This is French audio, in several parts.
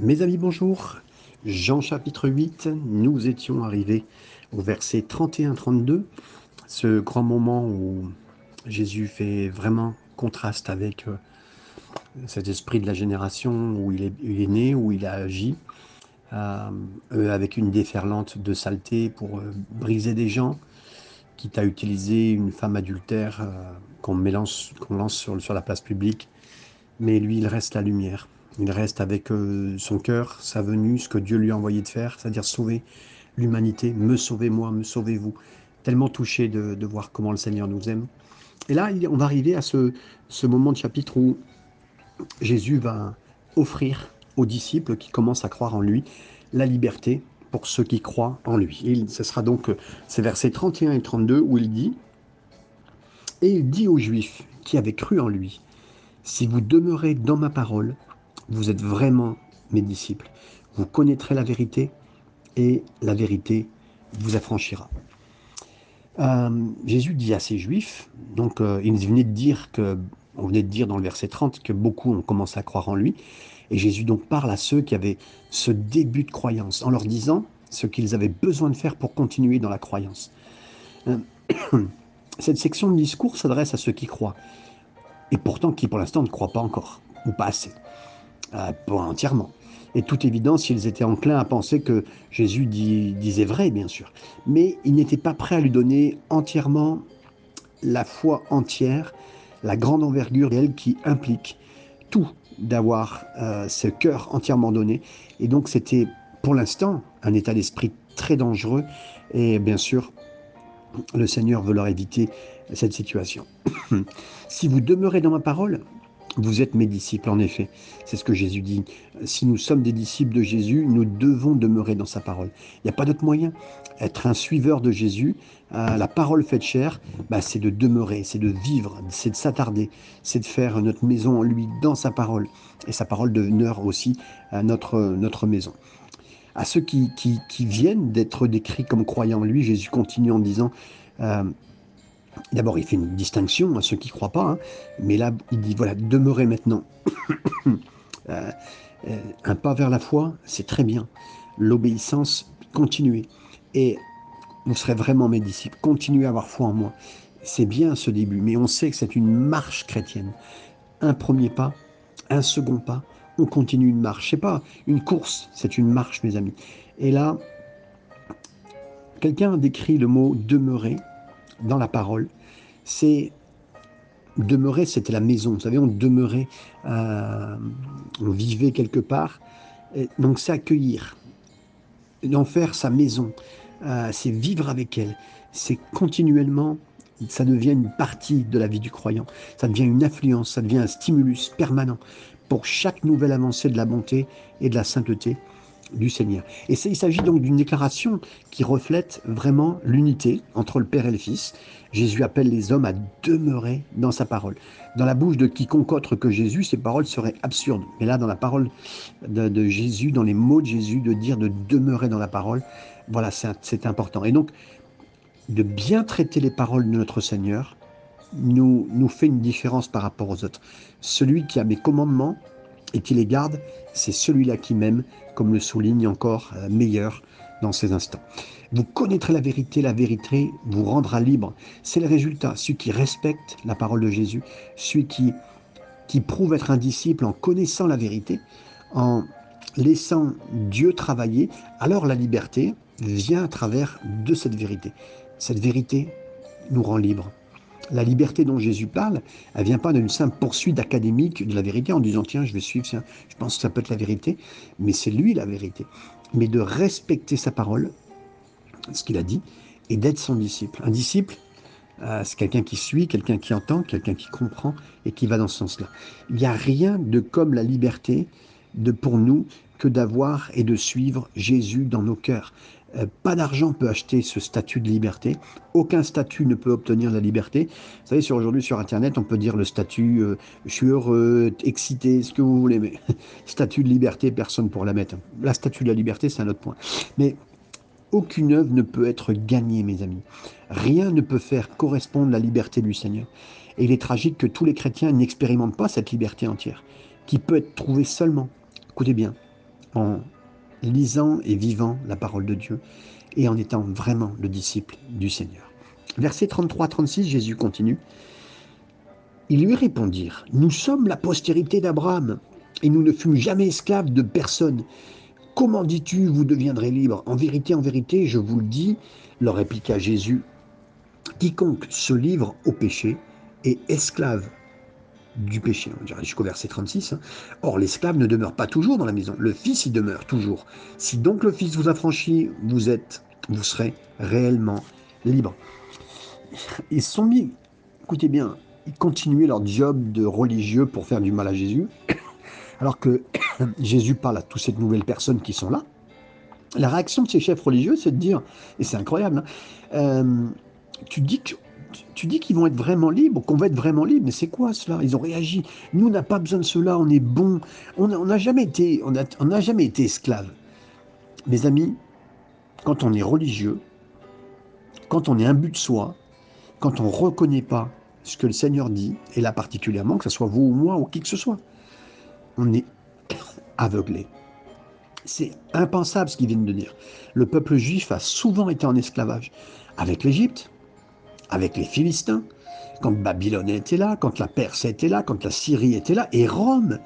Mes amis, bonjour. Jean chapitre 8, nous étions arrivés au verset 31-32, ce grand moment où Jésus fait vraiment contraste avec euh, cet esprit de la génération où il est, né, où il a agi, euh, euh, avec une déferlante de saleté pour briser des gens, quitte à utiliser une femme adultère qu'on lance sur la place publique, mais lui, il reste la lumière. Il reste avec euh, son cœur, sa venue, ce que Dieu lui a envoyé de faire, c'est-à-dire sauver l'humanité, me sauvez moi, me sauvez-vous. Tellement touché de, voir comment le Seigneur nous aime. Et là, on va arriver à ce, moment de chapitre où Jésus va offrir aux disciples qui commencent à croire en lui la liberté pour ceux qui croient en lui. Et ce sera donc euh, ces versets 31 et 32 où il dit Et il dit aux Juifs qui avaient cru en lui Si vous demeurez dans ma parole, vous êtes vraiment mes disciples. Vous connaîtrez la vérité et la vérité vous affranchira. Euh, Jésus dit à ces juifs, donc euh, il venait de dire que, on venait de dire dans le verset 30 que beaucoup ont commencé à croire en lui, et Jésus donc parle à ceux qui avaient ce début de croyance, en leur disant ce qu'ils avaient besoin de faire pour continuer dans la croyance. Euh, cette section de discours s'adresse à ceux qui croient, et pourtant qui pour l'instant ne croient pas encore, ou pas assez. Euh, pas entièrement. Et toute évidence, ils étaient enclins à penser que Jésus disait vrai, bien sûr. Mais ils n'étaient pas prêts à lui donner entièrement la foi entière, la grande envergure d'elle qui implique tout d'avoir euh, ce cœur entièrement donné. Et donc c'était pour l'instant un état d'esprit très dangereux. Et bien sûr, le Seigneur veut leur éviter cette situation. si vous demeurez dans ma parole, vous êtes mes disciples, en effet. C'est ce que Jésus dit. Si nous sommes des disciples de Jésus, nous devons demeurer dans sa parole. Il n'y a pas d'autre moyen. Être un suiveur de Jésus, euh, la parole faite chair, bah, c'est de demeurer, c'est de vivre, c'est de s'attarder, c'est de faire notre maison en lui, dans sa parole. Et sa parole devenir aussi notre, notre maison. À ceux qui, qui, viennent d'être décrits comme croyants en lui, Jésus continue en disant... D'abord, il fait une distinction à ceux qui ne croient pas, hein. mais là, il dit voilà, demeurez maintenant. Euh, euh, un pas vers la foi, c'est très bien. L'obéissance, continuez. Et vous serez vraiment mes disciples. Continuez à avoir foi en moi. C'est bien ce début, mais on sait que c'est une marche chrétienne. Un premier pas, un second pas, on continue une marche. C'est pas une course, c'est une marche, mes amis. Et là, quelqu'un décrit le mot demeurer dans la parole, c'est demeurer, c'était la maison. Vous savez, on demeurait, euh, on vivait quelque part. donc c'est accueillir, d'en faire sa maison, euh, c'est vivre avec elle, c'est continuellement, ça devient une partie de la vie du croyant, ça devient une influence, ça devient un stimulus permanent pour chaque nouvelle avancée de la bonté et de la sainteté du Seigneur. Et il s'agit donc d'une déclaration qui reflète vraiment l'unité entre le Père et le Fils. Jésus appelle les hommes à demeurer dans sa parole. Dans la bouche de quiconque autre que Jésus, ces paroles seraient absurdes. Mais là, dans la parole de, Jésus, dans les mots de Jésus, de dire de demeurer dans la parole, voilà, c'est important. Et donc, de bien traiter les paroles de notre Seigneur nous, nous fait une différence par rapport aux autres. Celui qui a mes commandements, et qui les garde, c'est celui-là qui m'aime, comme le souligne encore euh, meilleur dans ces instants. Vous connaîtrez la vérité, la vérité vous rendra libre. C'est le résultat. Celui qui respecte la parole de Jésus, celui qui, qui prouve être un disciple en connaissant la vérité, en laissant Dieu travailler, alors la liberté vient à travers de cette vérité. Cette vérité nous rend libres. La liberté dont Jésus parle, elle vient pas d'une simple poursuite académique de la vérité en disant tiens, je vais suivre, ça, je pense que ça peut être la vérité, mais c'est lui la vérité. Mais de respecter sa parole, ce qu'il a dit, et d'être son disciple. Un disciple, euh, c'est quelqu'un qui suit, quelqu'un qui entend, quelqu'un qui comprend et qui va dans ce sens-là. Il n'y a rien de comme la liberté de pour nous que d'avoir et de suivre Jésus dans nos cœurs. Euh, pas d'argent peut acheter ce statut de liberté. Aucun statut ne peut obtenir la liberté. Vous savez, sur aujourd'hui sur Internet, on peut dire le statut euh, je suis heureux, excité, ce que vous voulez, mais statut de liberté, personne pour la mettre. La statue de la liberté, c'est un autre point. Mais aucune œuvre ne peut être gagnée, mes amis. Rien ne peut faire correspondre la liberté du Seigneur. Et il est tragique que tous les chrétiens n'expérimentent pas cette liberté entière, qui peut être trouvée seulement, écoutez bien, en lisant et vivant la parole de Dieu et en étant vraiment le disciple du Seigneur. Verset 33-36, Jésus continue. Ils lui répondirent, Nous sommes la postérité d'Abraham, et nous ne fûmes jamais esclaves de personne. Comment dis-tu, vous deviendrez libres En vérité, en vérité, je vous le dis, leur répliqua Jésus, quiconque se livre au péché est esclave du péché. On dirait jusqu'au verset 36. Hein. Or, l'esclave ne demeure pas toujours dans la maison. Le Fils y demeure toujours. Si donc le Fils vous affranchit, vous êtes, vous serez réellement libre. Ils sont mis, écoutez bien, ils continuaient leur job de religieux pour faire du mal à Jésus, alors que Jésus parle à toutes ces nouvelles personnes qui sont là. La réaction de ces chefs religieux, c'est de dire, et c'est incroyable, hein, euh, tu dis que tu dis qu'ils vont être vraiment libres, qu'on va être vraiment libre, mais c'est quoi cela? Ils ont réagi. Nous, on n'a pas besoin de cela, on est bon. On n'a jamais été, on n'a jamais été esclave. Mes amis, quand on est religieux, quand on est imbu de soi, quand on ne reconnaît pas ce que le Seigneur dit, et là particulièrement, que ce soit vous ou moi ou qui que ce soit, on est aveuglé. C'est impensable ce qu'ils viennent de dire. Le peuple juif a souvent été en esclavage avec l'Égypte, avec les Philistins, quand Babylone était là, quand la Perse était là, quand la Syrie était là, et Rome.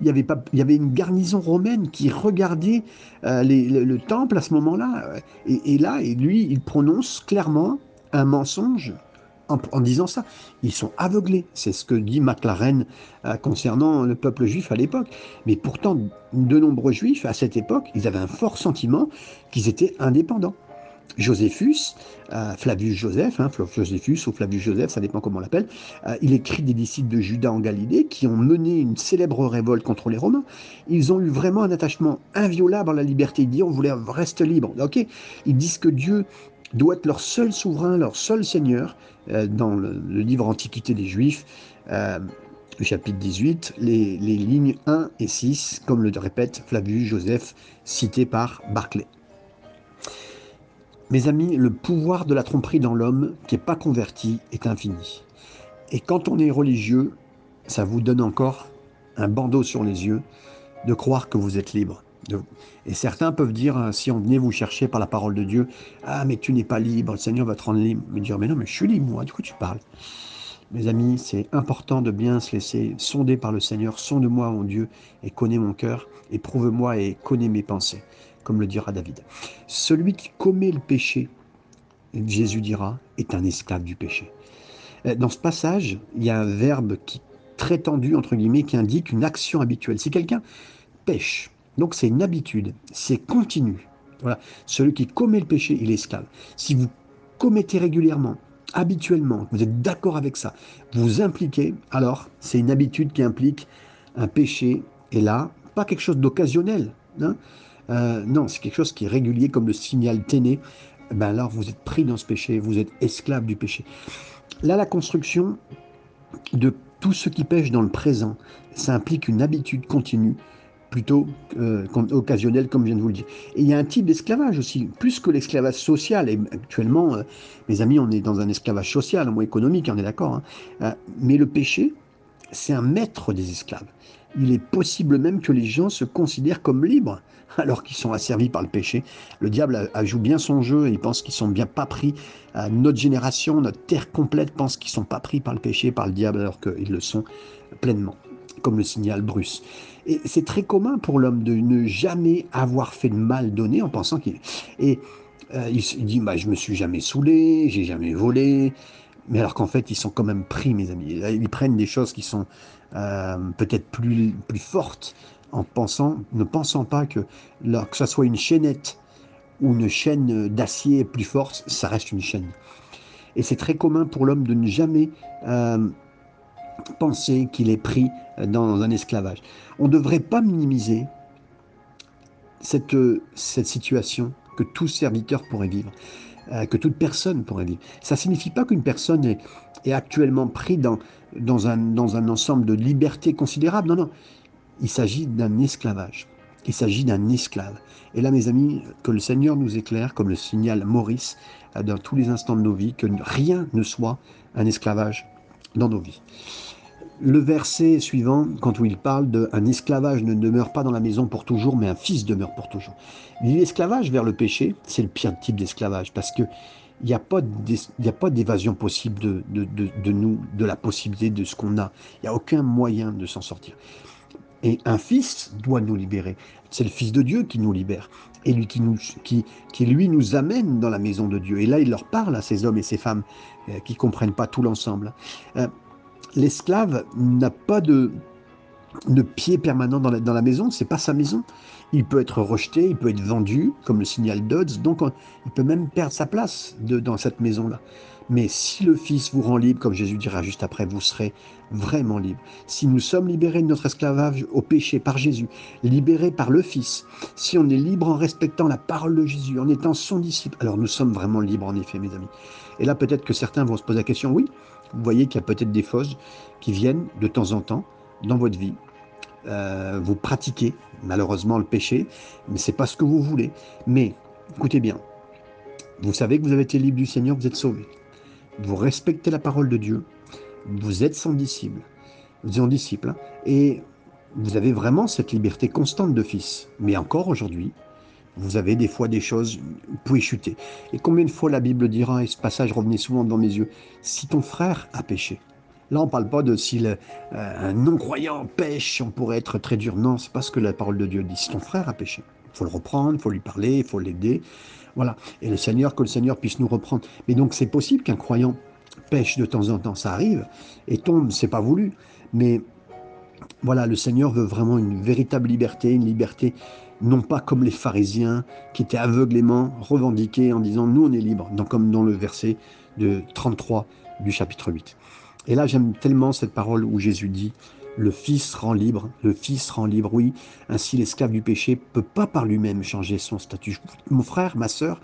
Il y avait, pas, il y avait une garnison romaine qui regardait euh, le, temple à ce moment-là. Et, là, et lui, il prononce clairement un mensonge en, disant ça. Ils sont aveuglés. C'est ce que dit McLaren euh, concernant le peuple juif à l'époque. Mais pourtant, de nombreux juifs, à cette époque, ils avaient un fort sentiment qu'ils étaient indépendants. Joséphus, euh, Flavius Joseph, hein, ou Flavius Joseph, ça dépend comment on l'appelle, euh, il écrit des disciples de Judas en Galilée qui ont mené une célèbre révolte contre les Romains. Ils ont eu vraiment un attachement inviolable à la liberté. Ils disent on voulait rester libre. Ils disent que Dieu doit être leur seul souverain, leur seul seigneur. Euh, dans le, livre Antiquité des Juifs, chapitre 18, les, lignes 1 et 6, comme le répète Flavius Joseph, cité par Barclay. Mes amis, le pouvoir de la tromperie dans l'homme qui n'est pas converti est infini. Et quand on est religieux, ça vous donne encore un bandeau sur les yeux de croire que vous êtes libre. Et certains peuvent dire, hein, si on venait vous chercher par la parole de Dieu, ah mais tu n'es pas libre, le Seigneur va te rendre libre. Me dire, mais non, mais je suis libre, moi, du coup tu parles? Mes amis, c'est important de bien se laisser sonder par le Seigneur. Sonde-moi, mon Dieu, et connais mon cœur, éprouve-moi et connais mes pensées, comme le dira David. Celui qui commet le péché, Jésus dira, est un esclave du péché. Euh, dans ce passage, il y a un verbe qui très tendu, entre guillemets, qui indique une action habituelle. Si quelqu'un pêche, donc c'est une habitude, c'est continu. Voilà. Celui qui commet le péché, il est esclave. Si vous commettez régulièrement, habituellement, vous êtes d'accord avec ça, vous impliquez, alors c'est une habitude qui implique un péché, et là, pas quelque chose d'occasionnel. Hein. Euh, non, c'est quelque chose qui est régulier, comme le signal téné. Ben alors vous êtes pris dans ce péché, vous êtes esclave du péché. Là, la construction de tout ce qui pêche dans le présent, ça implique une habitude continue plutôt euh, occasionnel, comme je viens de vous le dire. Et il y a un type d'esclavage aussi, plus que l'esclavage social. Et actuellement, euh, mes amis, on est dans un esclavage social, moins économique, on est d'accord. Hein. Euh, mais le péché, c'est un maître des esclaves. Il est possible même que les gens se considèrent comme libres alors qu'ils sont asservis par le péché. Le diable joue bien son jeu et il pense qu'ils sont bien pas pris. notre génération, notre terre complète pense qu'ils sont pas pris par le péché, par le diable, alors qu'ils le sont pleinement, comme le signal Bruce. Et c'est très commun pour l'homme de ne jamais avoir fait de mal donné en pensant qu'il... Et euh, il, dit, bah, je me suis jamais saoulé, j'ai jamais volé. Mais alors qu'en fait, ils sont quand même pris, mes amis. Ils prennent des choses qui sont euh, peut-être plus, plus fortes en pensant, ne pensant pas que, que ce soit une chaînette ou une chaîne d'acier plus forte, ça reste une chaîne. Et c'est très commun pour l'homme de ne jamais euh, penser qu'il est pris dans un esclavage. On ne devrait pas minimiser cette, cette situation que tout serviteur pourrait vivre, euh, que toute personne pourrait vivre. Ça ne signifie pas qu'une personne est, actuellement prise dans, un, dans un ensemble de liberté considérable. Non, non. Il s'agit d'un esclavage. Il s'agit d'un esclave. Et là, mes amis, que le Seigneur nous éclaire, comme le signale Maurice, euh, dans tous les instants de nos vies, que rien ne soit un esclavage dans nos vies. Le verset suivant, quand il parle d'un esclavage ne demeure pas dans la maison pour toujours, mais un fils demeure pour toujours. L'esclavage vers le péché, c'est le pire type d'esclavage, parce que il n'y a pas d'évasion possible de, nous, de la possibilité de ce qu'on a. Il n'y a aucun moyen de s'en sortir. Et un fils doit nous libérer. C'est le Fils de Dieu qui nous libère. Et lui qui, nous, lui nous amène dans la maison de Dieu. Et là, il leur parle à ces hommes et ces femmes euh, qui ne comprennent pas tout l'ensemble. L'esclave n'a pas de, pied permanent dans la, dans la maison, c'est pas sa maison. Il peut être rejeté, il peut être vendu, comme le signal Dodds, donc il peut même perdre sa place dans cette maison-là. Mais si le Fils vous rend libre, comme Jésus dira juste après, vous serez vraiment libre. Si nous sommes libérés de notre esclavage au péché par Jésus, libérés par le Fils, si on est libre en respectant la parole de Jésus, en étant son disciple, alors nous sommes vraiment libres en effet, mes amis. Et là, peut-être que certains vont se poser la question, oui, vous voyez qu'il y a peut-être des fausses qui viennent de temps en temps dans votre vie. Euh, vous pratiquez malheureusement le péché, mais c'est pas ce que vous voulez. Mais écoutez bien, vous savez que vous avez été libre du Seigneur, vous êtes sauvé. Vous respectez la parole de Dieu, vous êtes son disciple, son disciple, hein, et vous avez vraiment cette liberté constante de fils. Mais encore aujourd'hui, vous avez des fois des choses, vous pouvez chuter. Et combien de fois la Bible dira, et ce passage revenait souvent devant mes yeux, si ton frère a péché. Là, on ne parle pas de si euh, un non-croyant pêche, on pourrait être très dur. Non, c'est pas ce que la parole de Dieu dit. Si ton frère a péché, il faut le reprendre, il faut lui parler, il faut l'aider. Voilà. Et le Seigneur, que le Seigneur puisse nous reprendre. Mais donc, c'est possible qu'un croyant pêche de temps en temps, ça arrive, et tombe, c'est pas voulu. Mais voilà, le Seigneur veut vraiment une véritable liberté, une liberté non pas comme les pharisiens qui étaient aveuglément revendiqués en disant nous on est libre, donc comme dans le verset de 33 du chapitre 8. Et là j'aime tellement cette parole où Jésus dit le Fils rend libre, le Fils rend libre, oui. Ainsi, l'esclave du péché peut pas par lui-même changer son statut. Mon frère, ma sœur,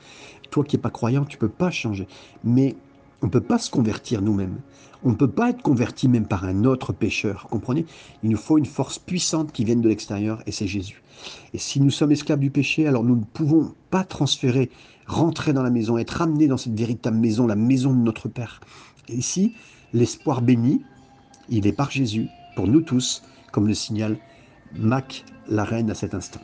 toi qui n'es pas croyant, tu peux pas changer. Mais on ne peut pas se convertir nous-mêmes. On ne peut pas être converti même par un autre pécheur. Comprenez? Il nous faut une force puissante qui vienne de l'extérieur et c'est Jésus. Et si nous sommes esclaves du péché, alors nous ne pouvons pas transférer, rentrer dans la maison, être amenés dans cette véritable maison, la maison de notre Père. Et ici, l'espoir béni, il est par Jésus, pour nous tous, comme le signale Mac, la reine, à cet instant.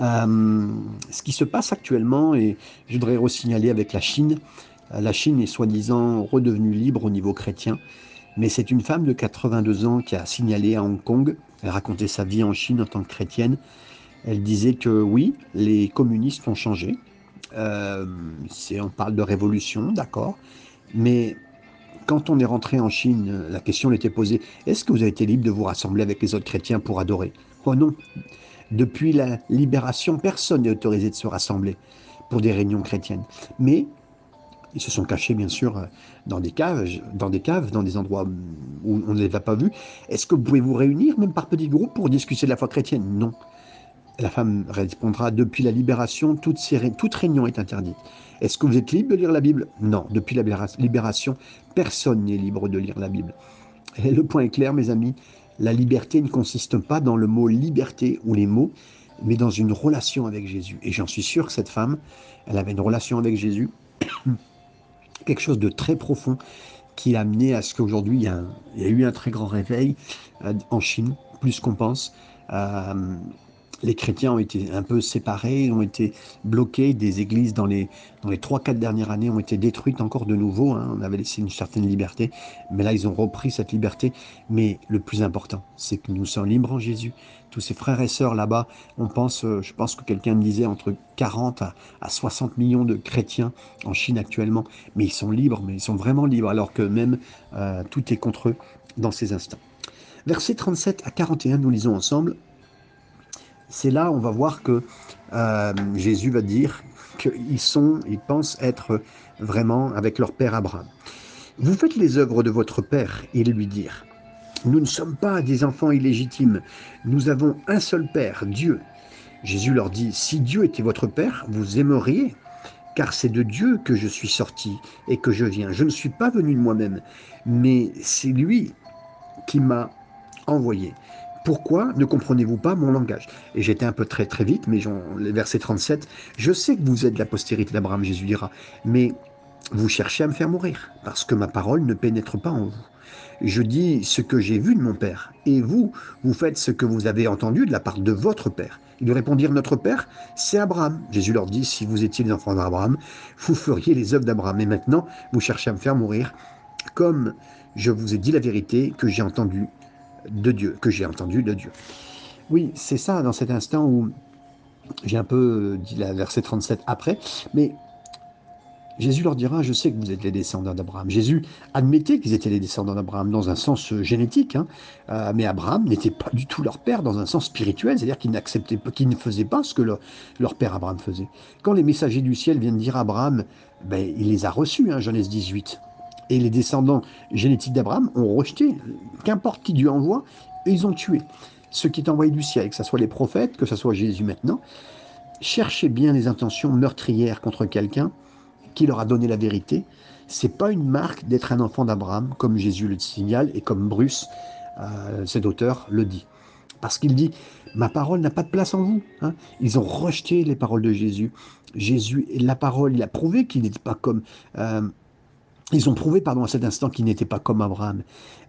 Euh, ce qui se passe actuellement, et je voudrais resignaler avec la Chine, euh, la Chine est soi-disant redevenue libre au niveau chrétien, mais c'est une femme de 82 ans qui a signalé à Hong Kong, elle racontait sa vie en Chine en tant que chrétienne, elle disait que oui, les communistes ont changé, euh, on parle de révolution, d'accord, mais quand on est rentré en Chine, la question était posée, est-ce que vous avez été libre de vous rassembler avec les autres chrétiens pour adorer? Oh non, depuis la libération, personne n'est autorisé de se rassembler pour des réunions chrétiennes. Mais ils se sont cachés, bien sûr, euh, dans des caves, dans des caves, dans des endroits où on ne les a pas vus. Est-ce que vous pouvez vous réunir, même par petits groupes, pour discuter de la foi chrétienne? Non. La femme répondra Depuis la libération, toute, réunion est interdite. Est-ce que vous êtes libre de lire la Bible? Non. Depuis la libération, personne n'est libre de lire la Bible. Le point est clair, mes amis la liberté ne consiste pas dans le mot liberté ou les mots, mais dans une relation avec Jésus. Et j'en suis sûr que cette femme, elle avait une relation avec Jésus quelque chose de très profond qui a amené à ce qu'aujourd'hui, il, y a eu un très grand réveil euh, en Chine, plus qu'on pense. Euh, les chrétiens ont été un peu séparés, ont été bloqués, des églises dans les, dans les 3-4 dernières années ont été détruites encore de nouveau, hein. on avait laissé une certaine liberté, mais là ils ont repris cette liberté. Mais le plus important, c'est que nous sommes libres en Jésus. Tous ces frères et sœurs là-bas, on pense, euh, je pense que quelqu'un me disait entre 40 à, 60 millions de chrétiens en Chine actuellement, mais ils sont libres, mais ils sont vraiment libres, alors que même euh, tout est contre eux dans ces instants. Versets 37 à 41, nous lisons ensemble c'est là on va voir que euh, Jésus va dire qu'ils sont, ils pensent être vraiment avec leur père Abraham. Vous faites les œuvres de votre père, ils lui dirent. Nous ne sommes pas des enfants illégitimes, nous avons un seul père, Dieu. Jésus leur dit, si Dieu était votre père, vous aimeriez, car c'est de Dieu que je suis sorti et que je viens. Je ne suis pas venu de moi-même, mais c'est lui qui m'a envoyé. Pourquoi ne comprenez-vous pas mon langage? Et j'étais un peu très très vite, mais verset 37, je sais que vous êtes la postérité d'Abraham, Jésus dira, mais vous cherchez à me faire mourir, parce que ma parole ne pénètre pas en vous. Je dis ce que j'ai vu de mon Père, et vous, vous faites ce que vous avez entendu de la part de votre Père. Ils lui répondirent, Notre Père, c'est Abraham. Jésus leur dit, Si vous étiez les enfants d'Abraham, vous feriez les œuvres d'Abraham. Et maintenant, vous cherchez à me faire mourir, comme je vous ai dit la vérité que j'ai entendue de Dieu, que j'ai entendu de Dieu. Oui, c'est ça, dans cet instant où j'ai un peu dit la verset 37 après, mais Jésus leur dira, je sais que vous êtes les descendants d'Abraham. Jésus admettait qu'ils étaient les descendants d'Abraham dans un sens euh, génétique, hein. euh, mais Abraham n'était pas du tout leur père dans un sens spirituel, c'est-à-dire qu'ils n'acceptaient pas, qu'ils ne faisaient pas ce que leur, père Abraham faisait. Quand les messagers du ciel viennent dire à Abraham, ben, il les a reçus, hein, Genèse 18, et les descendants génétiques d'Abraham ont rejeté, qu'importe qui Dieu envoie, ils ont tué. Ce qui est envoyé du ciel, que ce soit les prophètes, que ce soit Jésus maintenant, cherchez bien les intentions meurtrières contre quelqu'un qui leur a donné la vérité, c'est pas une marque d'être un enfant d'Abraham, comme Jésus le signale et comme Bruce, euh, cet auteur, le dit. Parce qu'il dit, ma parole n'a pas de place en vous. Hein. Ils ont rejeté les paroles de Jésus. Jésus, la parole, il a prouvé qu'il n'était pas comme... Euh, ils ont prouvé, pardon, à cet instant qu'il n'était pas comme Abraham.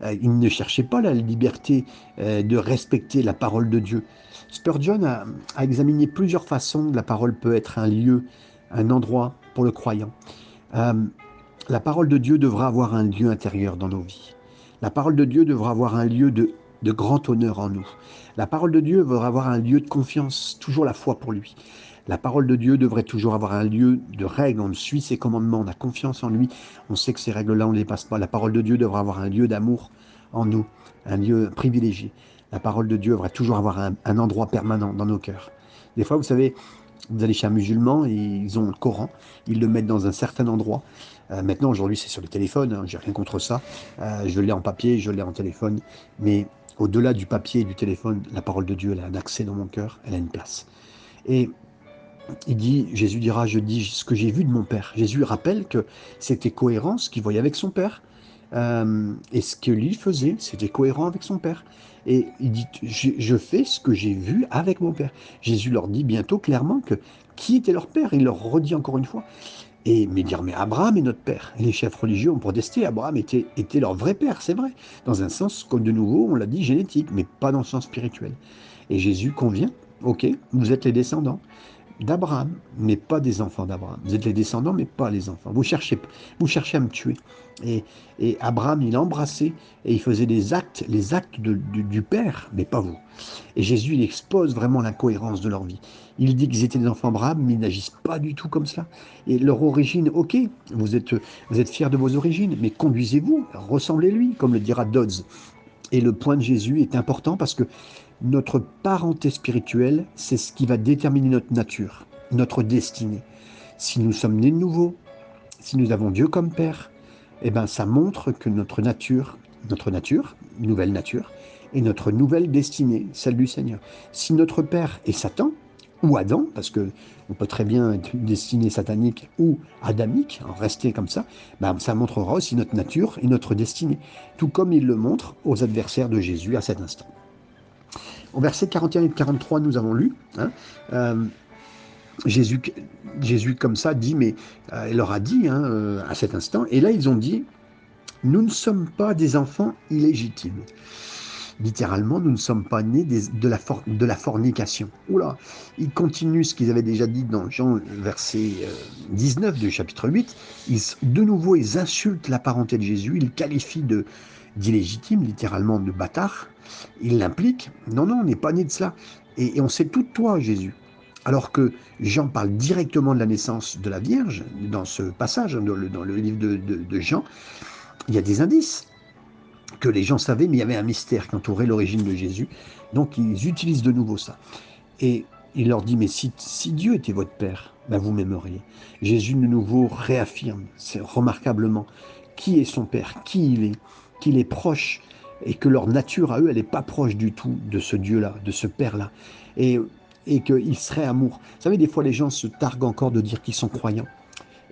Euh, ils ne cherchaient pas la liberté de respecter la parole de Dieu. Spurgeon a, examiné plusieurs façons la parole peut être un lieu, un endroit, le croyant. Euh, la parole de Dieu devra avoir un lieu intérieur dans nos vies. La parole de Dieu devra avoir un lieu de, de grand honneur en nous. La parole de Dieu devra avoir un lieu de confiance, toujours la foi pour lui. La parole de Dieu devrait toujours avoir un lieu de règles. On suit ses commandements, on a confiance en lui. On sait que ces règles-là, on ne les passe pas. La parole de Dieu devra avoir un lieu d'amour en nous, un lieu privilégié. La parole de Dieu devrait toujours avoir un, endroit permanent dans nos cœurs. Des fois, vous savez, vous allez chez un musulman ils ont le Coran, ils le mettent dans un certain endroit. Euh, maintenant, aujourd'hui, c'est sur le téléphone, hein, j'ai rien contre ça. Euh, je l'ai en papier, je l'ai en téléphone. Mais au-delà du papier et du téléphone, la parole de Dieu, elle a un accès dans mon cœur, elle a une place. Et il dit, Jésus dira, je dis ce que j'ai vu de mon Père. Jésus rappelle que c'était cohérent ce qu'il voyait avec son Père. Euh, et ce que lui faisait, c'était cohérent avec son Père. Et il dit, je, fais ce que j'ai vu avec mon Père. Jésus leur dit bientôt clairement que qui était leur Père. Il leur redit encore une fois. Et mais dire, mais Abraham est notre Père. Et les chefs religieux ont protesté. Abraham était, était leur vrai Père, c'est vrai. Dans un sens, comme de nouveau, on l'a dit, génétique, mais pas dans le sens spirituel. Et Jésus convient, ok, vous êtes les descendants d'Abraham, mais pas des enfants d'Abraham. Vous êtes les descendants, mais pas les enfants. Vous cherchez, vous cherchez à me tuer. Et, et Abraham, il embrassait et il faisait des actes, les actes du, Père, mais pas vous. Et Jésus, il expose vraiment l'incohérence de leur vie. Il dit qu'ils étaient des enfants d'Abraham, mais ils n'agissent pas du tout comme cela. Et leur origine, ok, vous êtes, vous êtes fiers de vos origines, mais conduisez-vous, ressemblez-lui, comme le dira Dodds. Et le point de Jésus est important parce que notre parenté spirituelle, c'est ce qui va déterminer notre nature, notre destinée. Si nous sommes nés de nouveau, si nous avons Dieu comme Père, eh ben, ça montre que notre nature, notre nature, nouvelle nature, est notre nouvelle destinée, celle du Seigneur. Si notre Père est Satan, ou Adam, parce que on peut très bien être une destinée satanique ou adamique, rester comme ça, ben ça montrera aussi notre nature et notre destinée, tout comme il le montre aux adversaires de Jésus à cet instant. Au verset 41 et 43, nous avons lu, hein, euh, Jésus, comme ça dit, mais euh, il leur a dit hein, euh, à cet instant, et là ils ont dit, nous ne sommes pas des enfants illégitimes. Littéralement, nous ne sommes pas nés de, la fornication. Oula, ils continuent ce qu'ils avaient déjà dit dans Jean, verset 19 du chapitre 8. Ils, de nouveau, ils insultent la parenté de Jésus, ils qualifient de, d'illégitime, littéralement de bâtard, il l'implique. Non, non, on n'est pas né de cela. Et, on sait tout de toi, Jésus. Alors que Jean parle directement de la naissance de la Vierge, dans ce passage, dans le, livre de, Jean, il y a des indices que les gens savaient, mais il y avait un mystère qui entourait l'origine de Jésus. Donc ils utilisent de nouveau ça. Et il leur dit, mais si, Dieu était votre Père, ben vous m'aimeriez. Jésus de nouveau réaffirme, c'est remarquablement, qui est son Père, qui il est qu'il est proche et que leur nature à eux, elle n'est pas proche du tout de ce Dieu-là, de ce Père-là. Et, et qu'il serait amour. Vous savez, des fois, les gens se targuent encore de dire qu'ils sont croyants.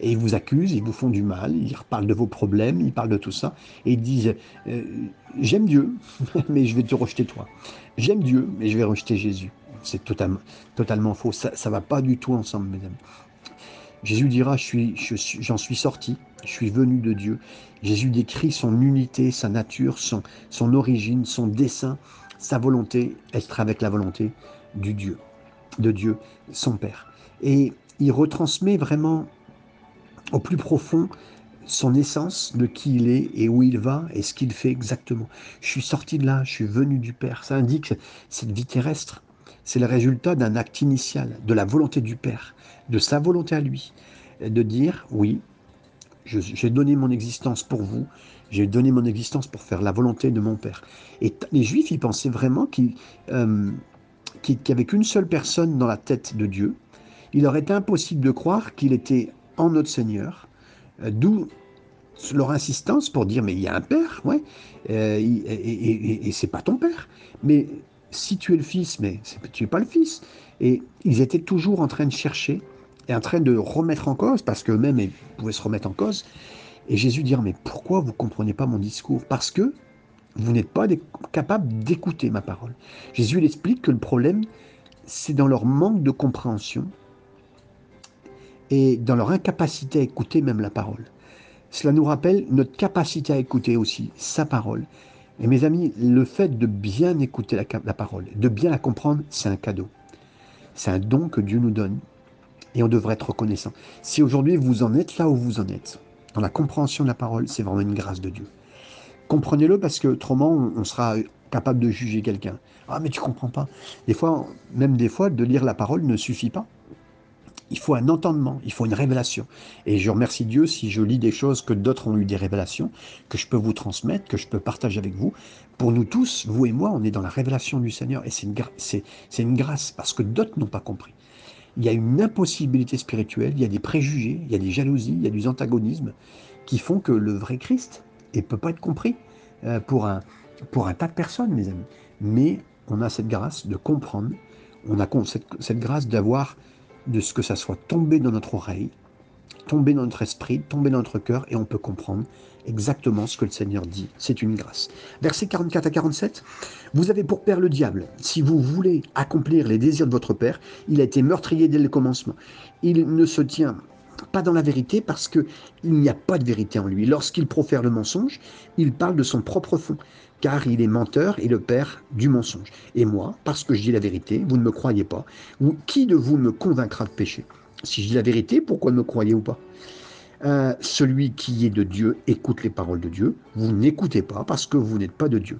Et ils vous accusent, ils vous font du mal, ils parlent de vos problèmes, ils parlent de tout ça. Et ils disent euh, J'aime Dieu, mais je vais te rejeter toi. J'aime Dieu, mais je vais rejeter Jésus. C'est totalement, totalement faux. Ça ne va pas du tout ensemble, mesdames. Jésus dira, j'en suis, suis sorti, je suis venu de Dieu. Jésus décrit son unité, sa nature, son, son origine, son dessein, sa volonté, être avec la volonté du Dieu, de Dieu, son Père. Et il retransmet vraiment au plus profond son essence de qui il est et où il va et ce qu'il fait exactement. Je suis sorti de là, je suis venu du Père. Ça indique cette vie terrestre. C'est le résultat d'un acte initial, de la volonté du Père, de sa volonté à lui, de dire oui, j'ai donné mon existence pour vous, j'ai donné mon existence pour faire la volonté de mon Père. Et les Juifs, ils pensaient vraiment qu'il euh, n'y avait qu'une seule personne dans la tête de Dieu. Il leur était impossible de croire qu'il était en notre Seigneur, euh, d'où leur insistance pour dire mais il y a un père, ouais, euh, et, et, c'est pas ton père. Mais si tu es le fils, mais tu n'es pas le fils. Et ils étaient toujours en train de chercher et en train de remettre en cause, parce qu'eux-mêmes pouvaient se remettre en cause. Et Jésus dire mais pourquoi vous comprenez pas mon discours? Parce que vous n'êtes pas capable d'écouter ma parole. Jésus explique que le problème, c'est dans leur manque de compréhension et dans leur incapacité à écouter même la parole. Cela nous rappelle notre capacité à écouter aussi sa parole. Et mes amis, le fait de bien écouter la, parole, de bien la comprendre, c'est un cadeau. C'est un don que Dieu nous donne et on devrait être reconnaissant. Si aujourd'hui vous en êtes là où vous en êtes, dans la compréhension de la parole, c'est vraiment une grâce de Dieu. Comprenez-le parce que autrement on sera capable de juger quelqu'un. Ah mais tu comprends pas. Des fois, même des fois, de lire la parole ne suffit pas. Il faut un entendement, il faut une révélation. Et je remercie Dieu si je lis des choses que d'autres ont eu des révélations, que je peux vous transmettre, que je peux partager avec vous. Pour nous tous, vous et moi, on est dans la révélation du Seigneur et c'est une, une grâce parce que d'autres n'ont pas compris. Il y a une impossibilité spirituelle, il y a des préjugés, il y a des jalousies, il y a des antagonismes qui font que le vrai Christ ne peut pas être compris euh, pour un, pour un tas de personnes, mes amis. Mais on a cette grâce de comprendre, on a cette, cette grâce d'avoir de ce que ça soit tombé dans notre oreille, tombé dans notre esprit, tombé dans notre cœur, et on peut comprendre exactement ce que le Seigneur dit. C'est une grâce. Versets 44 à 47. Vous avez pour père le diable. Si vous voulez accomplir les désirs de votre père, il a été meurtrier dès le commencement. Il ne se tient pas dans la vérité parce qu'il n'y a pas de vérité en lui. Lorsqu'il profère le mensonge, il parle de son propre fond, car il est menteur et le père du mensonge. Et moi, parce que je dis la vérité, vous ne me croyez pas. Qui de vous me convaincra de pécher? Si je dis la vérité, pourquoi ne me croyez ou pas? Euh, celui qui est de Dieu écoute les paroles de Dieu. Vous n'écoutez pas parce que vous n'êtes pas de Dieu.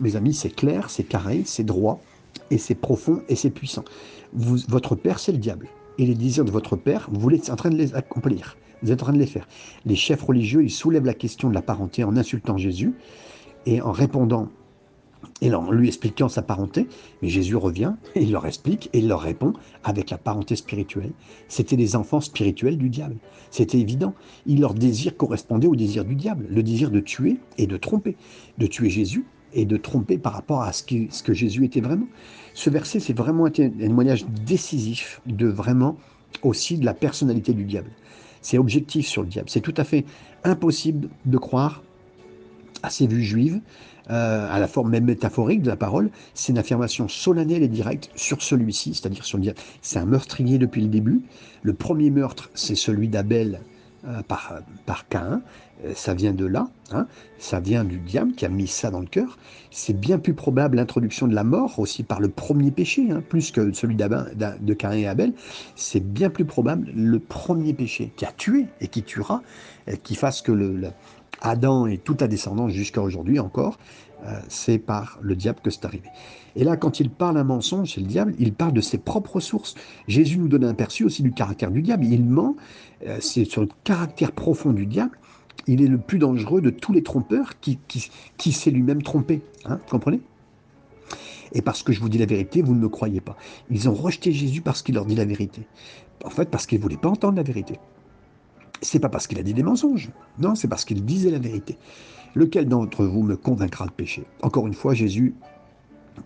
Mes amis, c'est clair, c'est carré, c'est droit, et c'est profond, et c'est puissant. votre père, c'est le diable et les désirs de votre père, vous êtes en train de les accomplir. Vous êtes en train de les faire. Les chefs religieux, ils soulèvent la question de la parenté en insultant Jésus et en répondant et en lui expliquant sa parenté. Mais Jésus revient il leur explique et il leur répond avec la parenté spirituelle. C'était les enfants spirituels du diable. C'était évident. Il leur désir correspondait au désir du diable, le désir de tuer et de tromper, de tuer Jésus et de tromper par rapport à ce, que Jésus était vraiment. Ce verset, c'est vraiment un témoignage décisif de vraiment aussi de la personnalité du diable. C'est objectif sur le diable. C'est tout à fait impossible de croire à ces vues juives, euh, à la forme même métaphorique de la parole. C'est une affirmation solennelle et directe sur celui-ci, c'est-à-dire sur le diable. C'est un meurtrier depuis le début. Le premier meurtre, c'est celui d'Abel par, par Cain. Euh, ça vient de là, hein. ça vient du diable qui a mis ça dans le cœur. C'est bien plus probable l'introduction de la mort aussi par le premier péché, hein, plus que celui de Cain et Abel. C'est bien plus probable le premier péché qui a tué et qui tuera, qui fasse que le, Adam et toute la descendance jusqu'à aujourd'hui encore, euh, c'est par le diable que c'est arrivé. Et là, quand il parle un mensonge, c'est le diable, il parle de ses propres sources. Jésus nous donne un perçu aussi du caractère du diable. Il ment, euh, c'est sur le caractère profond du diable il est le plus dangereux de tous les trompeurs qui, qui, s'est lui-même trompé. Hein, vous comprenez? Et parce que je vous dis la vérité, vous ne me croyez pas. Ils ont rejeté Jésus parce qu'il leur dit la vérité. En fait, parce qu'ils ne voulaient pas entendre la vérité. C'est pas parce qu'il a dit des mensonges. Non, c'est parce qu'il disait la vérité. Lequel d'entre vous me convaincra de pécher Encore une fois, Jésus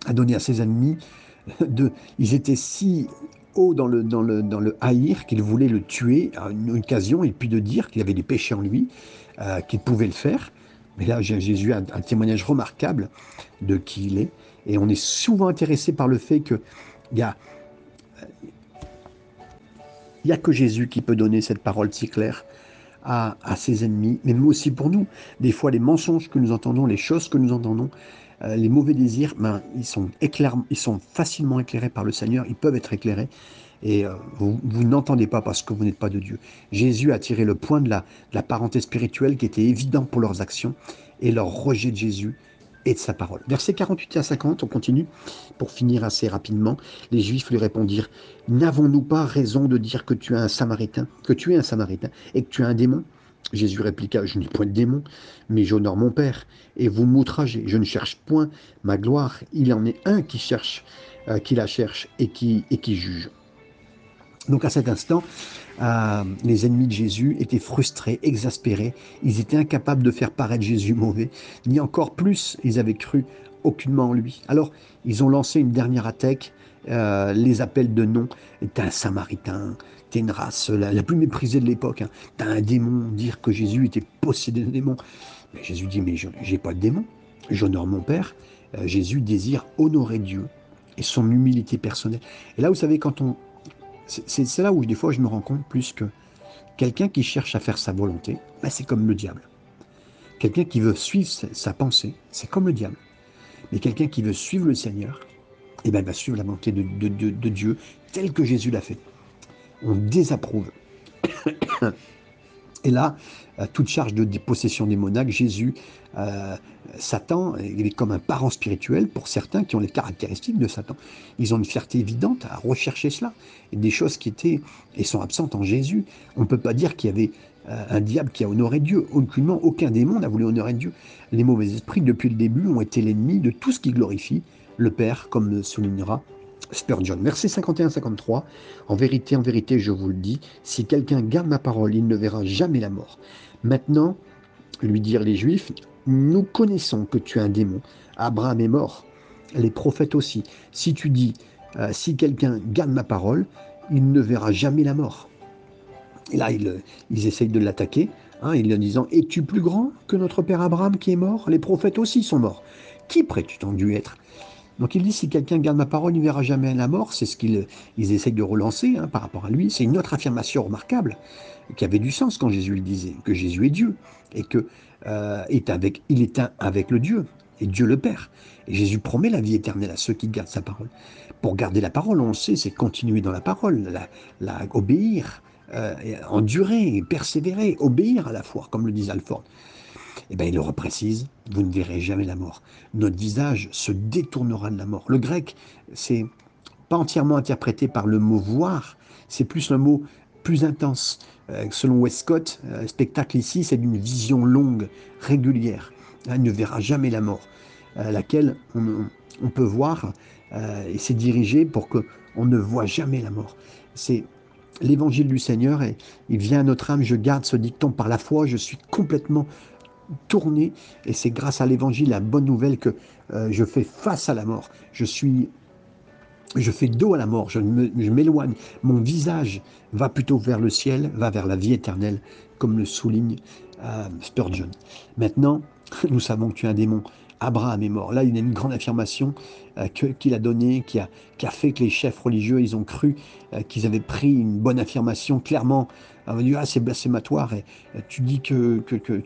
a donné à ses ennemis de. Ils étaient si haut dans le, dans le, dans le haïr qu'il voulait le tuer à une occasion et puis de dire qu'il avait des péchés en lui euh, qu'il pouvait le faire. Mais là, Jésus a un, témoignage remarquable de qui il est. Et on est souvent intéressé par le fait qu'il y a, n'y a que Jésus qui peut donner cette parole si claire à, ses ennemis, mais aussi pour nous. Des fois, les mensonges que nous entendons, les choses que nous entendons, euh, les mauvais désirs, ben, ils, sont ils sont facilement éclairés par le Seigneur, ils peuvent être éclairés. Et euh, vous, n'entendez pas parce que vous n'êtes pas de Dieu. Jésus a tiré le point de la, de la parenté spirituelle qui était évident pour leurs actions et leur rejet de Jésus et de sa parole. Versets 48 à 50, on continue pour finir assez rapidement. Les Juifs lui répondirent N'avons-nous pas raison de dire que tu es un Samaritain, que tu es un Samaritain et que tu es un démon? Jésus répliqua Je n'ai point de démon, mais j'honore mon Père, et vous m'outragez. Je ne cherche point ma gloire. Il en est un qui cherche, euh, qui la cherche et qui, et qui juge. Donc à cet instant, euh, les ennemis de Jésus étaient frustrés, exaspérés. Ils étaient incapables de faire paraître Jésus mauvais, ni encore plus, ils avaient cru aucunement en lui. Alors, ils ont lancé une dernière attaque, euh, les appels de nom. T'es un samaritain, t'es une race la, plus méprisée de l'époque. Hein. T'as un démon, dire que Jésus était possédé de démons. Mais Jésus dit, mais je n'ai pas de démon, j'honore mon Père. Euh, Jésus désire honorer Dieu et son humilité personnelle. Et là, vous savez, quand on, c'est là où des fois je me rends compte plus que quelqu'un qui cherche à faire sa volonté, ben c'est comme le diable. Quelqu'un qui veut suivre sa pensée, c'est comme le diable. Mais quelqu'un qui veut suivre le Seigneur, eh ben, va suivre la volonté de, de Dieu telle que Jésus l'a fait. On désapprouve. Et là, toute charge de possession démoniaque, Jésus, euh, Satan, il est comme un parent spirituel pour certains qui ont les caractéristiques de Satan. Ils ont une fierté évidente à rechercher cela. Et des choses qui étaient et sont absentes en Jésus. On ne peut pas dire qu'il y avait euh, un diable qui a honoré Dieu. Aucunement, aucun démon n'a voulu honorer Dieu. Les mauvais esprits, depuis le début, ont été l'ennemi de tout ce qui glorifie le Père, comme le soulignera Spurgeon. Verset 51-53. En vérité, en vérité, je vous le dis, si quelqu'un garde ma parole, il ne verra jamais la mort. Maintenant, lui dirent les Juifs, nous connaissons que tu es un démon. Abraham est mort, les prophètes aussi. Si tu dis, euh, si quelqu'un garde ma parole, il ne verra jamais la mort. Et là, ils, ils essayent de l'attaquer, hein, en disant, es-tu plus grand que notre père Abraham qui est mort? Les prophètes aussi sont morts. Qui prétends dû être? Donc il dit si quelqu'un garde ma parole, il ne verra jamais la mort. C'est ce qu'ils ils essayent de relancer hein, par rapport à lui. C'est une autre affirmation remarquable qui avait du sens quand Jésus le disait, que Jésus est Dieu et que euh, est avec, il est un avec le Dieu et Dieu le Père. Et Jésus promet la vie éternelle à ceux qui gardent sa parole. Pour garder la parole, on le sait, c'est continuer dans la parole, la, obéir, euh, endurer, persévérer, obéir à la foi, comme le dit Alford. Eh bien, il le reprécise, vous ne verrez jamais la mort. Notre visage se détournera de la mort. Le grec, c'est pas entièrement interprété par le mot voir, c'est plus un mot plus intense. Euh, selon Westcott, euh, spectacle ici, c'est d'une vision longue, régulière. il ne verra jamais la mort, euh, laquelle on, peut voir et c'est dirigé pour qu'on ne voit jamais la mort. C'est l'évangile du Seigneur et il vient à notre âme, je garde ce dicton par la foi, je suis complètement tourner et c'est grâce à l'évangile, la bonne nouvelle que euh, je fais face à la mort. Je suis je fais dos à la mort, je m'éloigne. Mon visage va plutôt vers le ciel, va vers la vie éternelle, comme le souligne euh, Spurgeon. Maintenant, nous savons que tu es un démon. Abraham est mort. Là, il y a une grande affirmation euh, qu'il a donnée, qui a, fait que les chefs religieux, ils ont cru qu'ils avaient pris une bonne affirmation clairement. On dit, ah, c'est blasphématoire. Et, tu dis que, que, que,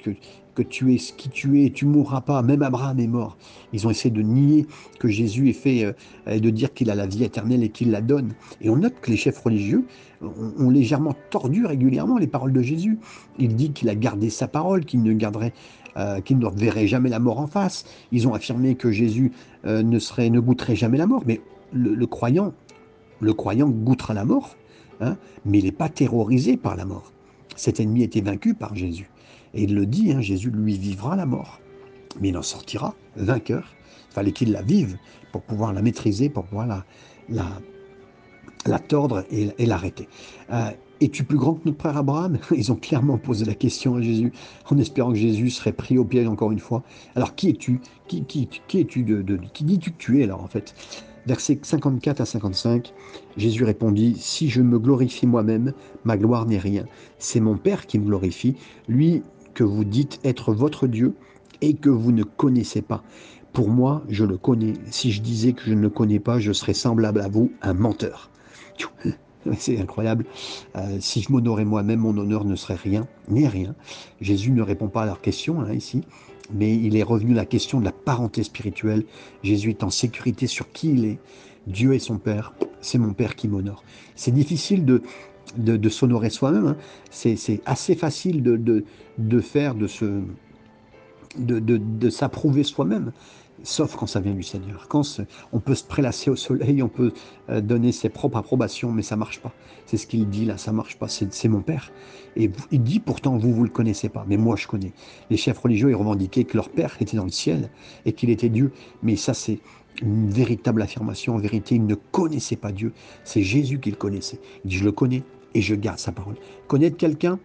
que tu es ce qui tu es, tu mourras pas. Même Abraham est mort. Ils ont essayé de nier que Jésus est fait euh, et de dire qu'il a la vie éternelle et qu'il la donne. Et on note que les chefs religieux ont, légèrement tordu régulièrement les paroles de Jésus. Il dit qu'il a gardé sa parole, qu'il ne garderait euh, qu'il ne verrait jamais la mort en face. Ils ont affirmé que Jésus euh, ne serait, ne goûterait jamais la mort. Mais le, croyant, le croyant goûtera la mort, hein, mais il n'est pas terrorisé par la mort. Cet ennemi a été vaincu par Jésus. Et il le dit, hein, Jésus lui vivra la mort, mais il en sortira vainqueur. Il fallait qu'il la vive pour pouvoir la maîtriser, pour pouvoir la, la, la tordre et, l'arrêter. Euh, es-tu plus grand que notre frère Abraham? Ils ont clairement posé la question à Jésus, en espérant que Jésus serait pris au piège encore une fois. Alors qui es-tu? Qui, qui, qui es-tu de, de, Qui dis-tu que tu es alors en fait? Versets 54 à 55, Jésus répondit, Si je me glorifie moi-même, ma gloire n'est rien. C'est mon Père qui me glorifie, lui que vous dites être votre Dieu et que vous ne connaissez pas. Pour moi, je le connais. Si je disais que je ne le connais pas, je serais semblable à vous, un menteur. C'est incroyable. Euh, si je m'honorais moi-même, mon honneur ne serait rien, ni rien. Jésus ne répond pas à leurs questions hein, ici, mais il est revenu à la question de la parenté spirituelle. Jésus est en sécurité sur qui il est. Dieu est son Père, c'est mon Père qui m'honore. C'est difficile de, de, s'honorer soi-même. Hein. C'est assez facile de, de, faire, de de, de s'approuver soi-même sauf quand ça vient du Seigneur. Quand on peut se prélasser au soleil, on peut euh, donner ses propres approbations, mais ça marche pas. C'est ce qu'il dit là, ça marche pas. C'est mon père. Et il dit pourtant, vous, vous le connaissez pas, mais moi je connais. Les chefs religieux, ils revendiquaient que leur père était dans le ciel et qu'il était Dieu. Mais ça, c'est une véritable affirmation. En vérité, ils ne connaissaient pas Dieu. C'est Jésus qu'ils connaissaient. Il dit, je le connais et je garde sa parole. Connaître quelqu'un,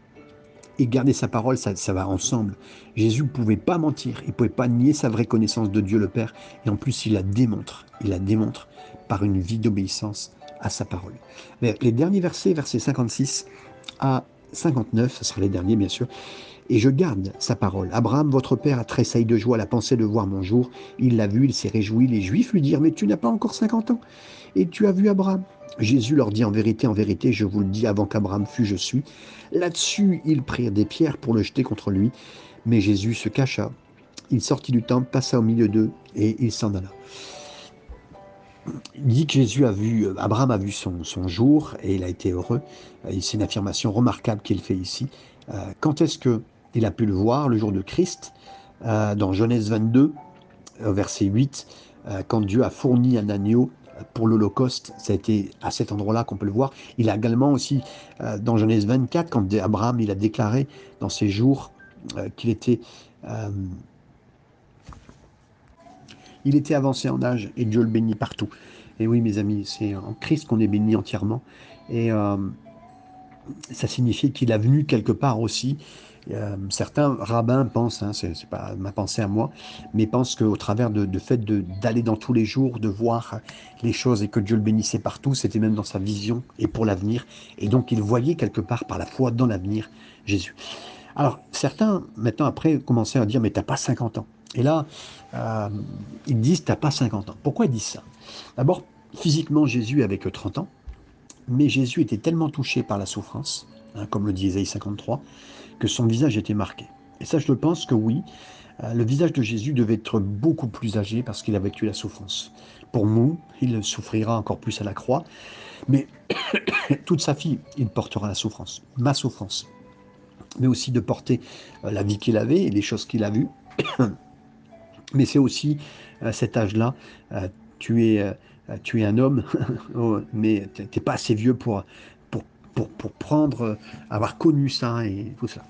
et garder sa parole, ça, va ensemble. Jésus ne pouvait pas mentir, il ne pouvait pas nier sa vraie connaissance de Dieu le Père, et en plus il la démontre, il la démontre par une vie d'obéissance à sa parole. Les derniers versets, versets 56 à 59, ce sera les derniers bien sûr, et je garde sa parole. Abraham, votre père, a tressailli de joie à la pensée de voir mon jour. Il l'a vu, il s'est réjoui. Les Juifs lui dirent, mais tu n'as pas encore 50 ans. Et tu as vu Abraham. Jésus leur dit en vérité, en vérité, je vous le dis, avant qu'Abraham fût, je suis. Là-dessus, ils prirent des pierres pour le jeter contre lui, mais Jésus se cacha. Il sortit du temple, passa au milieu d'eux, et il s'en alla. Il dit que Jésus a vu, Abraham a vu son, son jour, et il a été heureux. C'est une affirmation remarquable qu'il fait ici. Euh, quand est-ce qu'il a pu le voir, le jour de Christ euh, Dans Genèse 22, verset 8, euh, quand Dieu a fourni un agneau pour l'Holocauste, ça a été à cet endroit-là qu'on peut le voir. Il a également aussi, euh, dans Genèse 24, quand Abraham il a déclaré dans ses jours euh, qu'il était, euh, il était avancé en âge et Dieu le bénit partout. Et oui, mes amis, c'est en Christ qu'on est béni entièrement. Et ça signifie qu'il a venu quelque part aussi euh, certains rabbins pensent, hein, c'est pas ma pensée à moi, mais pensent qu'au travers de, de fait d'aller dans tous les jours, de voir les choses et que Dieu le bénissait partout, c'était même dans sa vision et pour l'avenir. Et donc il voyait quelque part par la foi dans l'avenir Jésus. Alors certains, maintenant après, commençaient à dire, mais t'as pas 50 ans. Et là, euh, ils disent, t'as pas 50 ans. Pourquoi ils disent ça? D'abord, physiquement, Jésus avait que 30 ans, mais Jésus était tellement touché par la souffrance, hein, comme le dit Isaïe 53, que son visage était marqué. Et ça, je pense que oui, euh, le visage de Jésus devait être beaucoup plus âgé parce qu'il a vécu la souffrance. Pour nous, il souffrira encore plus à la croix, mais toute sa vie, il portera la souffrance, ma souffrance, mais aussi de porter euh, la vie qu'il avait et les choses qu'il a vues. mais c'est aussi à euh, cet âge-là, tu es, tu es un homme, oh, mais tu n'es pas assez vieux pour, pour, prendre, avoir connu ça et tout ça.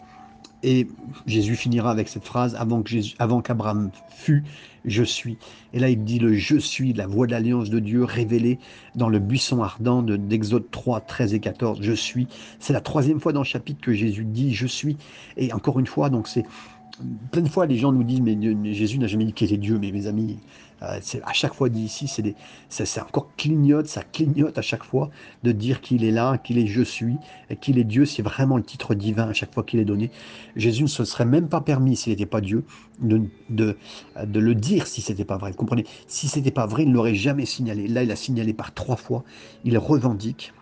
Et Jésus finira avec cette phrase avant qu'Abraham fût, je suis. Et là, il dit le je suis, la voix de l'alliance de Dieu révélée dans le buisson ardent d'Exode 3, 13 et 14. Je suis. C'est la troisième fois dans le chapitre que Jésus dit je suis. Et encore une fois, donc c'est plein de fois les gens nous disent mais, Jésus n'a jamais dit qu'il était Dieu. Mais mes amis, euh, à chaque fois dit ici, c'est, encore clignote, ça clignote à chaque fois de dire qu'il est là, qu'il est je suis, qu'il est Dieu. C'est vraiment le titre divin à chaque fois qu'il est donné. Jésus ne se serait même pas permis, s'il n'était pas Dieu, de, de, de, le dire si c'était pas vrai. Vous comprenez? Si c'était pas vrai, il ne l'aurait jamais signalé. Là, il a signalé par trois fois. Il revendique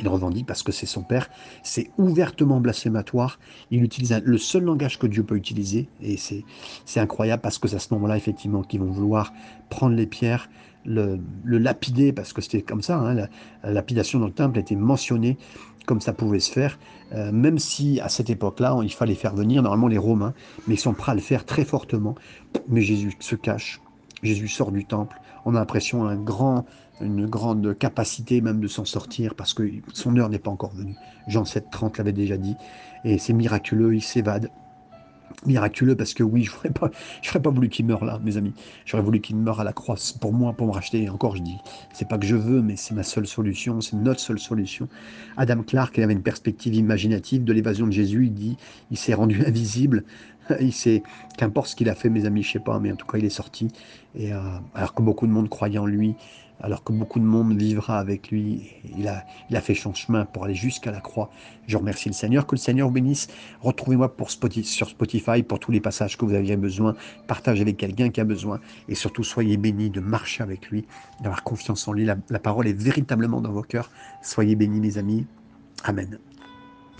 il revendique parce que c'est son père, c'est ouvertement blasphématoire, il utilise le seul langage que Dieu peut utiliser, et c'est incroyable parce que c'est à ce moment-là, effectivement, qu'ils vont vouloir prendre les pierres, le, lapider, parce que c'était comme ça, hein, la, lapidation dans le temple était mentionnée comme ça pouvait se faire, euh, même si à cette époque-là, il fallait faire venir normalement les Romains, mais ils sont prêts à le faire très fortement. Mais Jésus se cache, Jésus sort du temple, on a l'impression un grand une grande capacité même de s'en sortir parce que son heure n'est pas encore venue. Jean 7, 30 l'avait déjà dit. Et c'est miraculeux, il s'évade. Miraculeux parce que oui, je n'aurais pas, pas voulu qu'il meure là, mes amis. J'aurais voulu qu'il meure à la croix pour moi, pour me racheter. Et encore, je dis, c'est pas que je veux, mais c'est ma seule solution, c'est notre seule solution. Adam Clark, il avait une perspective imaginative de l'évasion de Jésus. Il dit, il s'est rendu invisible. Il sait, qu'importe ce qu'il a fait, mes amis, je sais pas, mais en tout cas, il est sorti. Et euh, alors que beaucoup de monde croyait en lui, alors que beaucoup de monde vivra avec lui. Il a, fait son chemin pour aller jusqu'à la croix. Je remercie le Seigneur. Que le Seigneur vous bénisse. Retrouvez-moi pour sur Spotify pour tous les passages que vous aviez besoin. Partagez avec quelqu'un qui a besoin. Et surtout, soyez bénis de marcher avec lui, d'avoir confiance en lui. La, la parole est véritablement dans vos cœurs. Soyez bénis, mes amis. Amen.